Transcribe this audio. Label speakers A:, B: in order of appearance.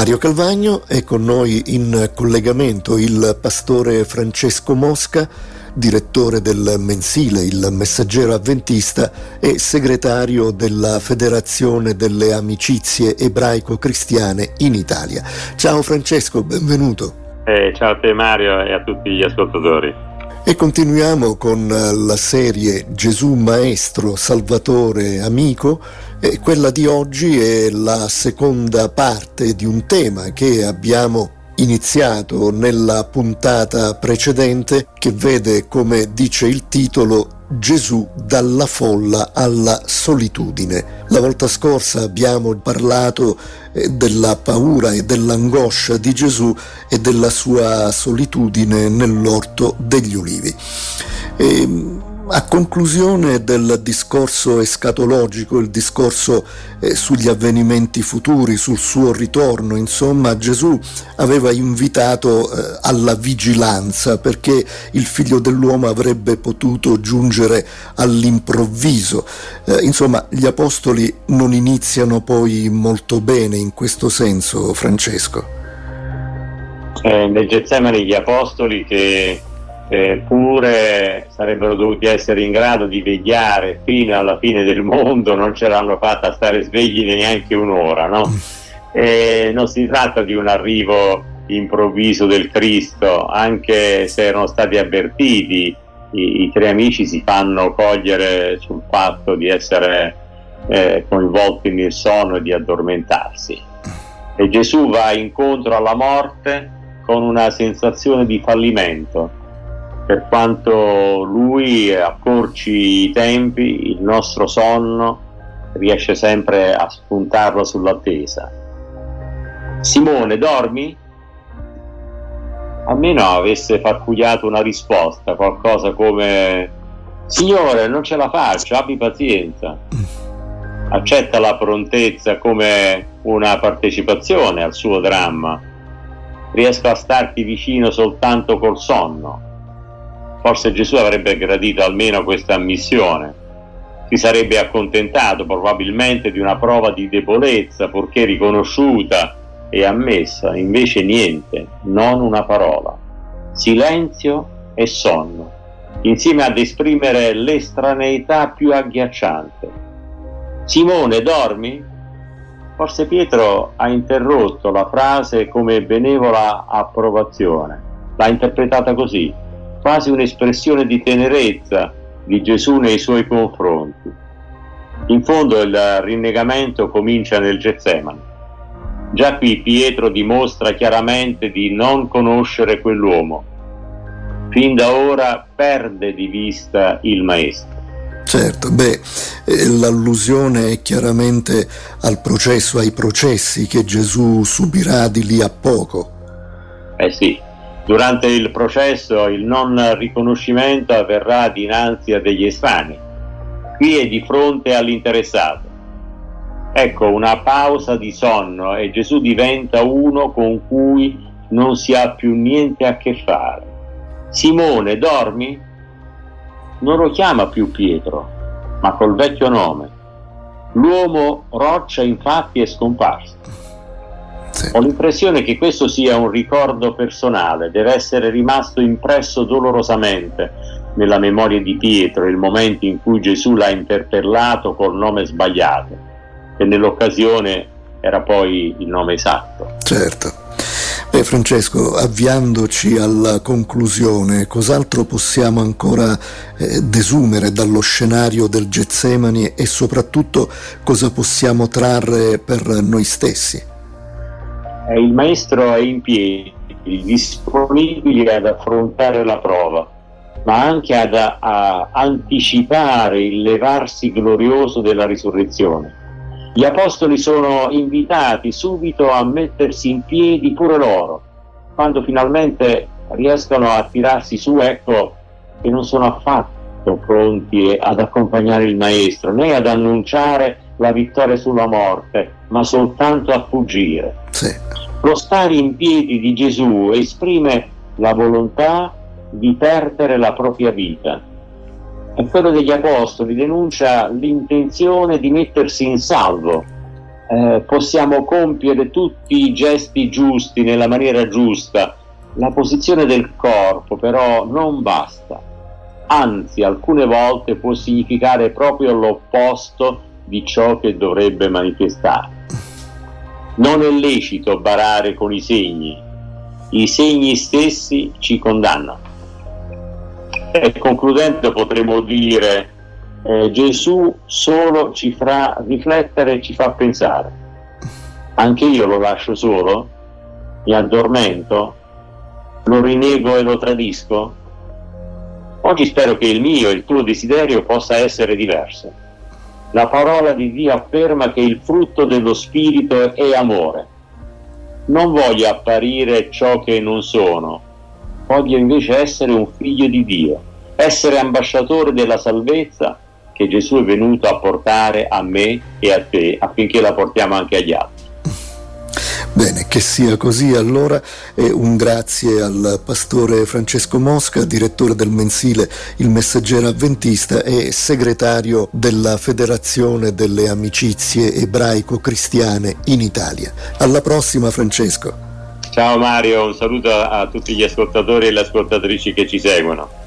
A: Mario Calvagno è con noi in collegamento il pastore Francesco Mosca, direttore del mensile Il Messaggero Avventista e segretario della Federazione delle Amicizie Ebraico-Cristiane in Italia. Ciao Francesco, benvenuto.
B: Eh, ciao a te Mario e a tutti gli ascoltatori.
A: E continuiamo con la serie Gesù Maestro, Salvatore, Amico. E quella di oggi è la seconda parte di un tema che abbiamo iniziato nella puntata precedente che vede, come dice il titolo, Gesù dalla folla alla solitudine. La volta scorsa abbiamo parlato eh, della paura e dell'angoscia di Gesù e della sua solitudine nell'orto degli ulivi. E a conclusione del discorso escatologico, il discorso eh, sugli avvenimenti futuri, sul suo ritorno, insomma Gesù aveva invitato eh, alla vigilanza perché il figlio dell'uomo avrebbe potuto giungere all'improvviso. Eh, insomma gli apostoli non iniziano poi molto bene in questo senso, Francesco.
B: Eh, nel Getsemani gli apostoli che eppure sarebbero dovuti essere in grado di vegliare fino alla fine del mondo, non ce l'hanno fatta stare svegli neanche un'ora. No? E non si tratta di un arrivo improvviso del Cristo, anche se erano stati avvertiti, i, i tre amici si fanno cogliere sul fatto di essere eh, coinvolti nel sonno e di addormentarsi. E Gesù va incontro alla morte con una sensazione di fallimento per quanto lui accorci i tempi, il nostro sonno riesce sempre a spuntarlo sull'attesa. Simone, dormi? Almeno avesse farfugliato una risposta, qualcosa come Signore, non ce la faccio, abbi pazienza. Accetta la prontezza come una partecipazione al suo dramma. Riesco a starti vicino soltanto col sonno Forse Gesù avrebbe gradito almeno questa ammissione. Si sarebbe accontentato probabilmente di una prova di debolezza, purché riconosciuta e ammessa, invece niente, non una parola. Silenzio e sonno, insieme ad esprimere l'estraneità più agghiacciante. Simone, dormi? Forse Pietro ha interrotto la frase come benevola approvazione. L'ha interpretata così quasi un'espressione di tenerezza di Gesù nei suoi confronti. In fondo il rinnegamento comincia nel Getsemani. Già qui Pietro dimostra chiaramente di non conoscere quell'uomo. Fin da ora perde di vista il Maestro.
A: Certo, beh, eh, l'allusione è chiaramente al processo, ai processi che Gesù subirà di lì a poco.
B: Eh sì, Durante il processo il non riconoscimento avverrà dinanzi a degli estranei. Qui è di fronte all'interessato. Ecco una pausa di sonno e Gesù diventa uno con cui non si ha più niente a che fare. Simone, dormi? Non lo chiama più Pietro, ma col vecchio nome. L'uomo roccia infatti è scomparso. Sì. Ho l'impressione che questo sia un ricordo personale, deve essere rimasto impresso dolorosamente nella memoria di Pietro il momento in cui Gesù l'ha interpellato col nome sbagliato, e nell'occasione era poi il nome esatto.
A: Certo. Beh, Francesco, avviandoci alla conclusione, cos'altro possiamo ancora eh, desumere dallo scenario del Getsemani e soprattutto cosa possiamo trarre per noi stessi?
B: Il maestro è in piedi, disponibile ad affrontare la prova, ma anche ad a, a anticipare il levarsi glorioso della risurrezione. Gli apostoli sono invitati subito a mettersi in piedi pure loro, quando finalmente riescono a tirarsi su, ecco che non sono affatto pronti ad accompagnare il Maestro, né ad annunciare la vittoria sulla morte, ma soltanto a fuggire. Sì. Lo stare in piedi di Gesù esprime la volontà di perdere la propria vita. E quello degli apostoli denuncia l'intenzione di mettersi in salvo, eh, possiamo compiere tutti i gesti giusti nella maniera giusta, la posizione del corpo però non basta, anzi alcune volte può significare proprio l'opposto di ciò che dovrebbe manifestare. Non è lecito barare con i segni, i segni stessi ci condannano. E concludendo potremo dire eh, Gesù solo ci fa riflettere e ci fa pensare. Anche io lo lascio solo? Mi addormento? Lo rinego e lo tradisco? Oggi spero che il mio e il tuo desiderio possa essere diverso. La parola di Dio afferma che il frutto dello Spirito è amore. Non voglio apparire ciò che non sono, voglio invece essere un figlio di Dio, essere ambasciatore della salvezza che Gesù è venuto a portare a me e a te affinché la portiamo anche agli altri.
A: Bene, che sia così allora e un grazie al pastore Francesco Mosca, direttore del mensile Il Messaggero Avventista e segretario della Federazione delle Amicizie Ebraico-Cristiane in Italia. Alla prossima Francesco.
B: Ciao Mario, un saluto a tutti gli ascoltatori e le ascoltatrici che ci seguono.